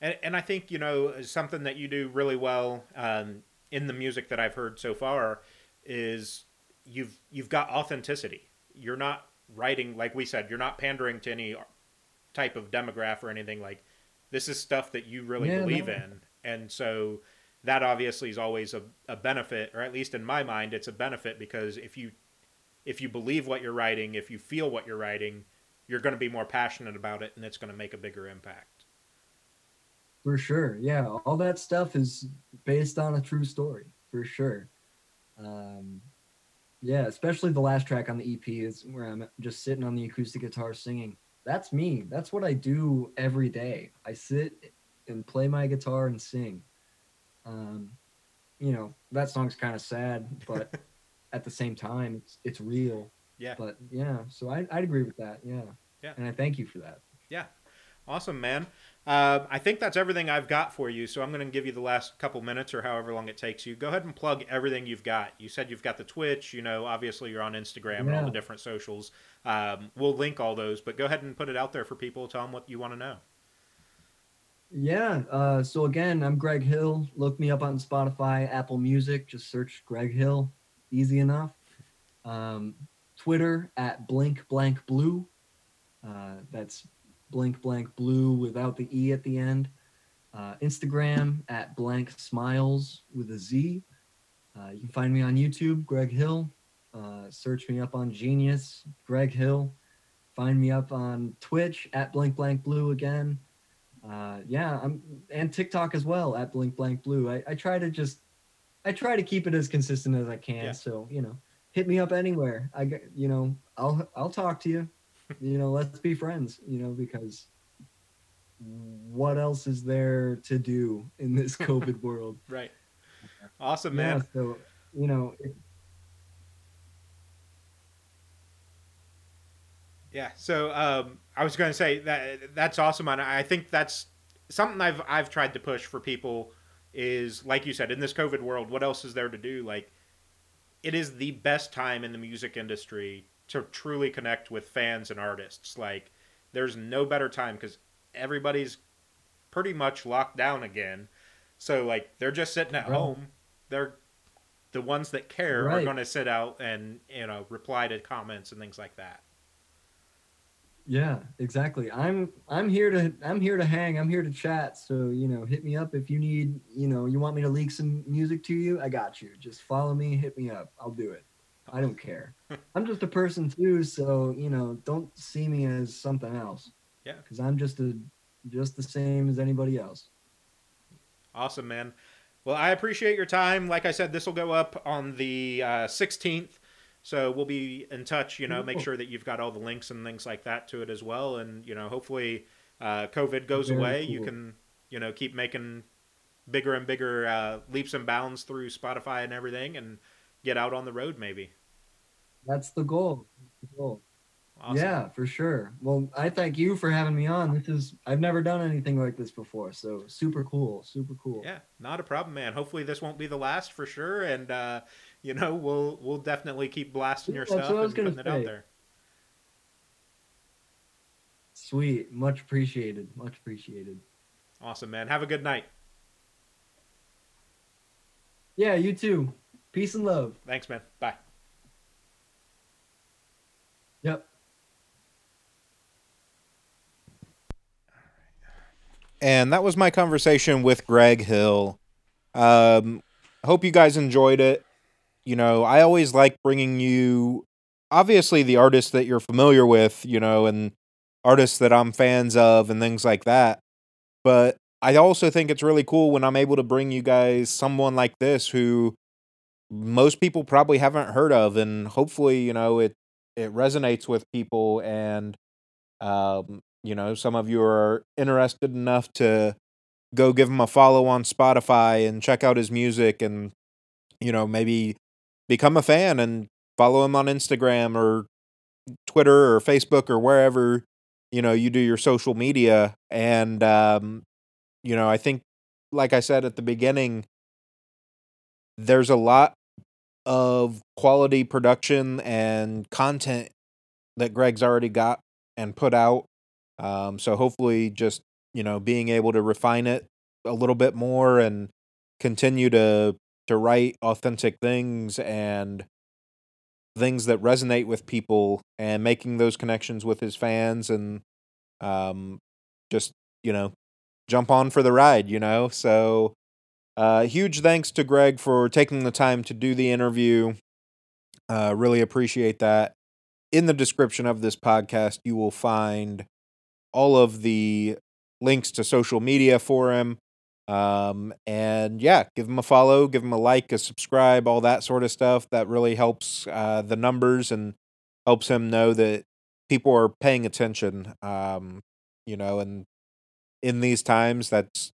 And, and I think you know something that you do really well um, in the music that I've heard so far is you've you've got authenticity. You're not writing like we said. You're not pandering to any type of demographic or anything. Like this is stuff that you really yeah, believe no. in, and so that obviously is always a, a benefit, or at least in my mind, it's a benefit because if you if you believe what you're writing, if you feel what you're writing, you're going to be more passionate about it, and it's going to make a bigger impact. For sure, yeah, all that stuff is based on a true story, for sure. Um, yeah, especially the last track on the EP is where I'm just sitting on the acoustic guitar singing. That's me. That's what I do every day. I sit and play my guitar and sing. Um, you know, that song's kind of sad, but at the same time, it's it's real. Yeah. But yeah, so I I'd agree with that. Yeah. Yeah. And I thank you for that. Yeah. Awesome, man. Uh, I think that's everything I've got for you. So I'm going to give you the last couple minutes or however long it takes you. Go ahead and plug everything you've got. You said you've got the Twitch. You know, obviously you're on Instagram yeah. and all the different socials. Um, we'll link all those, but go ahead and put it out there for people. Tell them what you want to know. Yeah. Uh, so again, I'm Greg Hill. Look me up on Spotify, Apple Music. Just search Greg Hill. Easy enough. Um, Twitter at blink blank blue. Uh, that's blink blank blue without the e at the end. Uh, Instagram at blank smiles with a Z. Uh, you can find me on YouTube, Greg Hill. Uh, search me up on Genius, Greg Hill. Find me up on Twitch at blank blank blue again. Uh, yeah, I'm and TikTok as well at blink blank blue. I, I try to just I try to keep it as consistent as I can. Yeah. So you know, hit me up anywhere. I you know I'll I'll talk to you you know, let's be friends, you know, because what else is there to do in this COVID world? Right. Awesome, man. Yeah, so, you know, it, yeah. So, um, I was going to say that that's awesome. And I think that's something I've, I've tried to push for people is like you said, in this COVID world, what else is there to do? Like, it is the best time in the music industry to truly connect with fans and artists. Like, there's no better time because everybody's pretty much locked down again. So, like, they're just sitting at right. home. They're the ones that care right. are going to sit out and, you know, reply to comments and things like that. Yeah, exactly. I'm I'm here to I'm here to hang. I'm here to chat. So, you know, hit me up if you need, you know, you want me to leak some music to you, I got you. Just follow me, hit me up. I'll do it. I don't care. I'm just a person too, so you know, don't see me as something else. Yeah. Because I'm just a just the same as anybody else. Awesome, man. Well, I appreciate your time. Like I said, this will go up on the uh, 16th. So we'll be in touch, you know, make sure that you've got all the links and things like that to it as well. And, you know, hopefully uh, COVID goes Very away, you can you know keep making bigger and bigger uh, leaps and bounds through Spotify and everything, and get out on the road maybe. That's the goal. That's the goal. Awesome. Yeah, for sure. Well, I thank you for having me on. This is I've never done anything like this before, so super cool, super cool. Yeah, not a problem, man. Hopefully this won't be the last for sure, and uh, you know we'll we'll definitely keep blasting your that's stuff what I was and gonna putting it out there. Sweet, much appreciated, much appreciated. Awesome, man. Have a good night. Yeah, you too. Peace and love. Thanks, man. Bye. Yep. And that was my conversation with Greg Hill. Um, hope you guys enjoyed it. You know, I always like bringing you, obviously, the artists that you're familiar with, you know, and artists that I'm fans of and things like that. But I also think it's really cool when I'm able to bring you guys someone like this who most people probably haven't heard of. And hopefully, you know, it, it resonates with people and, um, you know, some of you are interested enough to go give him a follow on Spotify and check out his music and, you know, maybe become a fan and follow him on Instagram or Twitter or Facebook or wherever, you know, you do your social media. And, um, you know, I think, like I said at the beginning, there's a lot of quality production and content that Greg's already got and put out. Um, so hopefully, just you know, being able to refine it a little bit more and continue to to write authentic things and things that resonate with people and making those connections with his fans and um, just you know jump on for the ride. You know, so uh, huge thanks to Greg for taking the time to do the interview. Uh, really appreciate that. In the description of this podcast, you will find all of the links to social media for him. Um, and yeah, give him a follow, give him a like, a subscribe, all that sort of stuff. That really helps uh, the numbers and helps him know that people are paying attention. Um, you know, and in these times, that's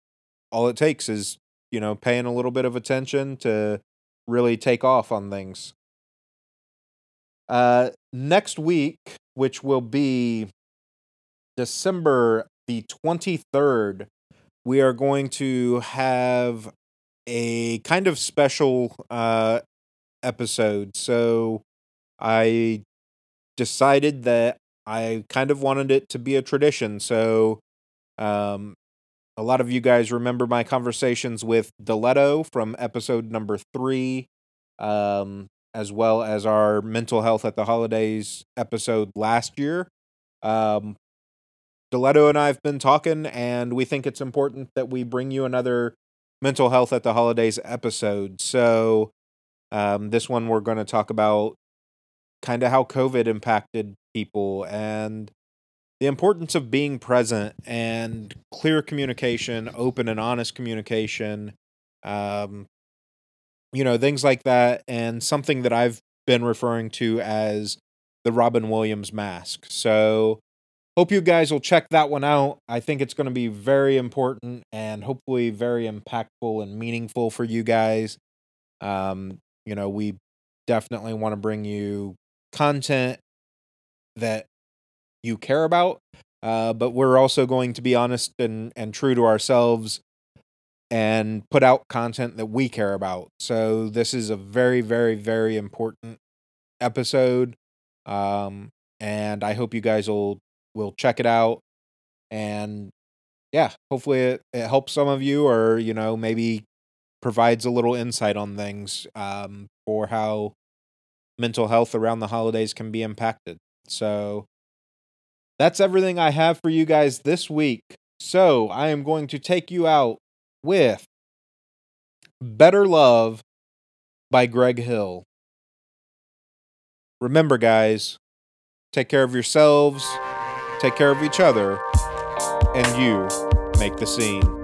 all it takes is you know paying a little bit of attention to really take off on things. Uh, next week, which will be December the 23rd, we are going to have a kind of special uh, episode. So I decided that I kind of wanted it to be a tradition. So um, a lot of you guys remember my conversations with Deletto from episode number three, um, as well as our mental health at the holidays episode last year. Um, Deletto and I have been talking, and we think it's important that we bring you another mental health at the holidays episode. So, um, this one we're going to talk about kind of how COVID impacted people and the importance of being present and clear communication, open and honest communication, um, you know, things like that, and something that I've been referring to as the Robin Williams mask. So, hope you guys will check that one out. I think it's going to be very important and hopefully very impactful and meaningful for you guys. Um, you know, we definitely want to bring you content that you care about, uh, but we're also going to be honest and, and true to ourselves and put out content that we care about. So this is a very, very, very important episode. Um, and I hope you guys will will check it out. And yeah, hopefully it, it helps some of you or, you know, maybe provides a little insight on things um, for how mental health around the holidays can be impacted. So that's everything I have for you guys this week. So I am going to take you out with Better Love by Greg Hill. Remember, guys, take care of yourselves, take care of each other, and you make the scene.